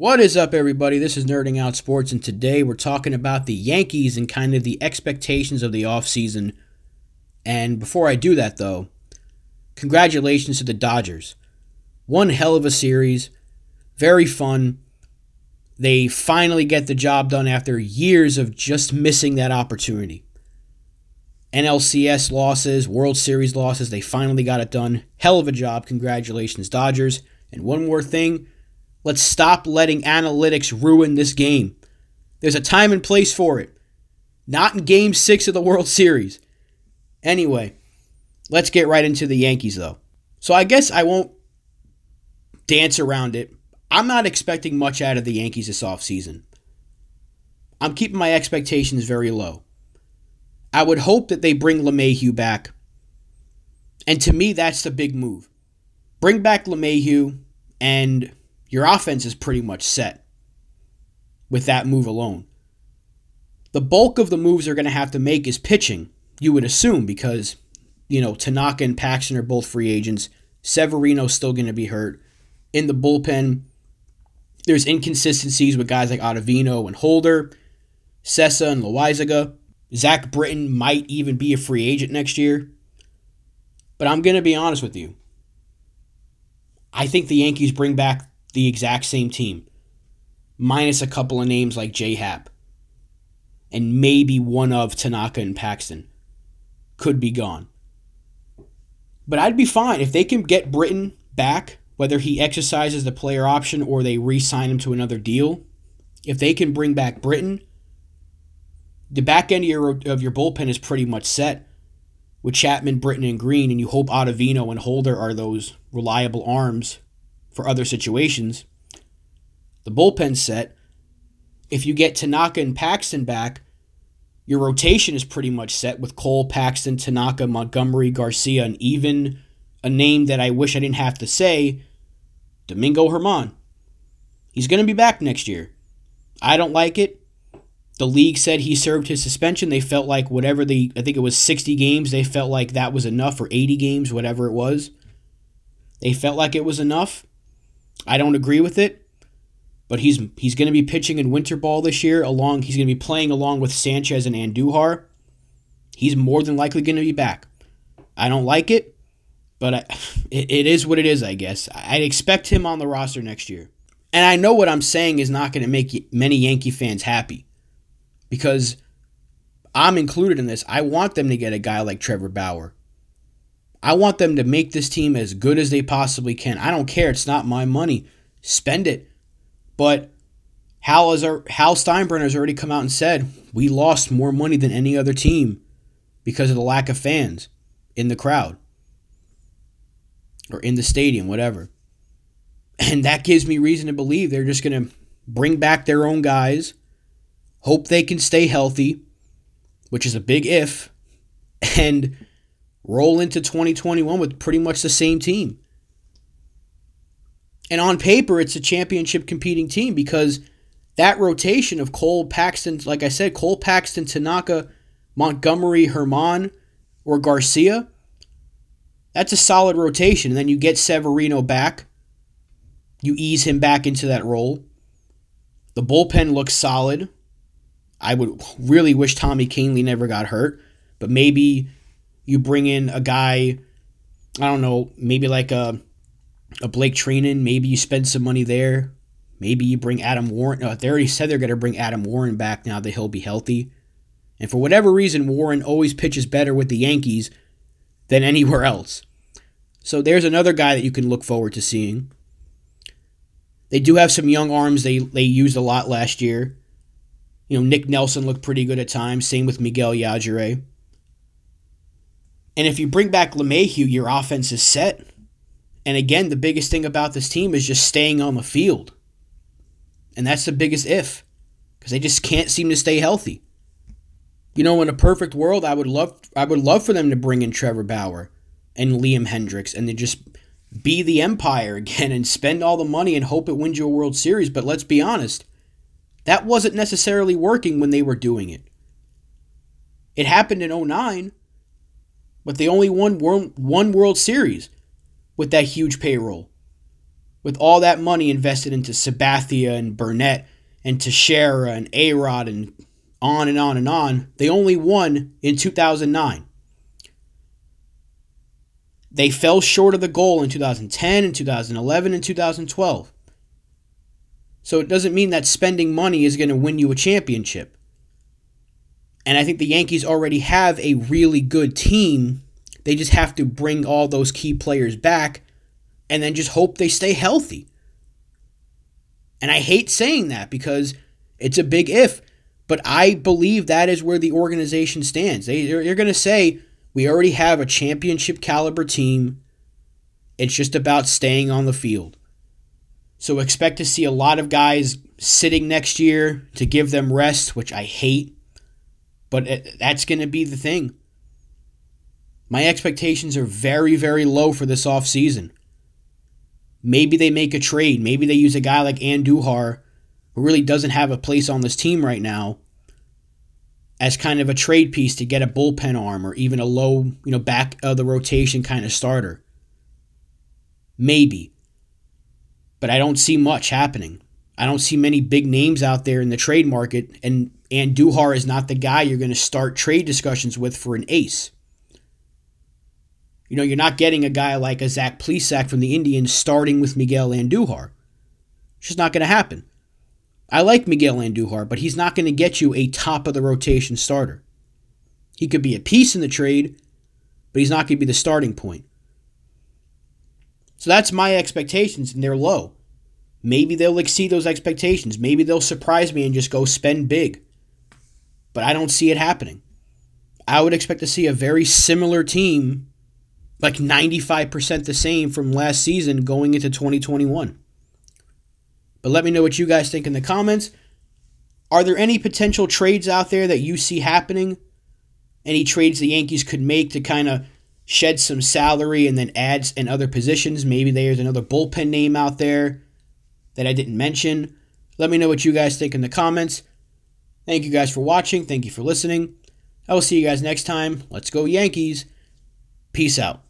What is up, everybody? This is Nerding Out Sports, and today we're talking about the Yankees and kind of the expectations of the offseason. And before I do that, though, congratulations to the Dodgers. One hell of a series, very fun. They finally get the job done after years of just missing that opportunity. NLCS losses, World Series losses, they finally got it done. Hell of a job. Congratulations, Dodgers. And one more thing Let's stop letting analytics ruin this game. There's a time and place for it. Not in game six of the World Series. Anyway, let's get right into the Yankees, though. So I guess I won't dance around it. I'm not expecting much out of the Yankees this offseason. I'm keeping my expectations very low. I would hope that they bring LeMahieu back. And to me, that's the big move. Bring back LeMahieu and your offense is pretty much set with that move alone. The bulk of the moves they're going to have to make is pitching, you would assume, because, you know, Tanaka and Paxton are both free agents. Severino's still going to be hurt. In the bullpen, there's inconsistencies with guys like Ottavino and Holder, Cessa and Loaisiga. Zach Britton might even be a free agent next year. But I'm going to be honest with you. I think the Yankees bring back the exact same team, minus a couple of names like J Happ, and maybe one of Tanaka and Paxton could be gone. But I'd be fine if they can get Britton back, whether he exercises the player option or they re sign him to another deal. If they can bring back Britton, the back end of your, of your bullpen is pretty much set with Chapman, Britton, and Green, and you hope Ottavino and Holder are those reliable arms for other situations. The bullpen set, if you get Tanaka and Paxton back, your rotation is pretty much set with Cole, Paxton, Tanaka, Montgomery, Garcia, and even a name that I wish I didn't have to say, Domingo Germán. He's going to be back next year. I don't like it. The league said he served his suspension. They felt like whatever the, I think it was 60 games, they felt like that was enough, or 80 games, whatever it was. They felt like it was enough. I don't agree with it, but he's he's going to be pitching in winter ball this year. Along, he's going to be playing along with Sanchez and Andujar. He's more than likely going to be back. I don't like it, but I, it, it is what it is. I guess I'd expect him on the roster next year. And I know what I'm saying is not going to make many Yankee fans happy, because I'm included in this. I want them to get a guy like Trevor Bauer. I want them to make this team as good as they possibly can. I don't care. It's not my money. Spend it. But Hal, is our, Hal Steinbrenner has already come out and said we lost more money than any other team because of the lack of fans in the crowd or in the stadium, whatever. And that gives me reason to believe they're just going to bring back their own guys, hope they can stay healthy, which is a big if, and roll into 2021 with pretty much the same team. And on paper, it's a championship competing team because that rotation of Cole Paxton, like I said, Cole Paxton, Tanaka, Montgomery, Germán, or Garcia, that's a solid rotation. And then you get Severino back. You ease him back into that role. The bullpen looks solid. I would really wish Tommy Kahnle never got hurt, but maybe you bring in a guy, I don't know, maybe like a a Blake Treinen. Maybe you spend some money there. Maybe you bring Adam Warren. No, they already said they're going to bring Adam Warren back now that he'll be healthy. And for whatever reason, Warren always pitches better with the Yankees than anywhere else. So there's another guy that you can look forward to seeing. They do have some young arms they, they used a lot last year. You know, Nick Nelson looked pretty good at times. Same with Miguel Yajure. And if you bring back LeMahieu, your offense is set. And again, the biggest thing about this team is just staying on the field. And that's the biggest if, because they just can't seem to stay healthy. You know, in a perfect world, I would love I would love for them to bring in Trevor Bauer and Liam Hendriks and to just be the empire again and spend all the money and hope it wins you a World Series. But let's be honest, that wasn't necessarily working when they were doing it. It happened in 09 but they only won one World Series with that huge payroll. with all that money invested into Sabathia and Burnett and Teixeira and A-Rod and on and on and on, they only won in 2009. They fell short of the goal in 2010 and 2011 and 2012. So it doesn't mean that spending money is going to win you a championship. And I think the Yankees already have a really good team. They just have to bring all those key players back and then just hope they stay healthy. And I hate saying that because it's a big if, but I believe that is where the organization stands. They, they're, going to say, we already have a championship caliber team. It's just about staying on the field. So expect to see a lot of guys sitting next year to give them rest, which I hate. But that's going to be the thing. My expectations are very, very low for this offseason. Maybe they make a trade. Maybe they use a guy like Andujar, who really doesn't have a place on this team right now, as kind of a trade piece to get a bullpen arm or even a low, you know, back of the rotation kind of starter. Maybe. But I don't see much happening. I don't see many big names out there in the trade market, and Andujar is not the guy you're going to start trade discussions with for an ace. You know, you're not getting a guy like a Zach Plesac from the Indians starting with Miguel Andujar. It's just not going to happen. I like Miguel Andujar, but he's not going to get you a top of the rotation starter. He could be a piece in the trade, but he's not going to be the starting point. So that's my expectations, and they're low. Maybe they'll exceed those expectations. Maybe they'll surprise me and just go spend big. But I don't see it happening. I would expect to see a very similar team like 95% the same from last season going into 2021. But let me know what you guys think in the comments. Are there any potential trades out there that you see happening? Any trades the Yankees could make to kind of shed some salary and then add in other positions? Maybe there's another bullpen name out there that I didn't mention. Let me know what you guys think in the comments. Thank you guys for watching. Thank you for listening. I will see you guys next time. Let's go, Yankees. Peace out.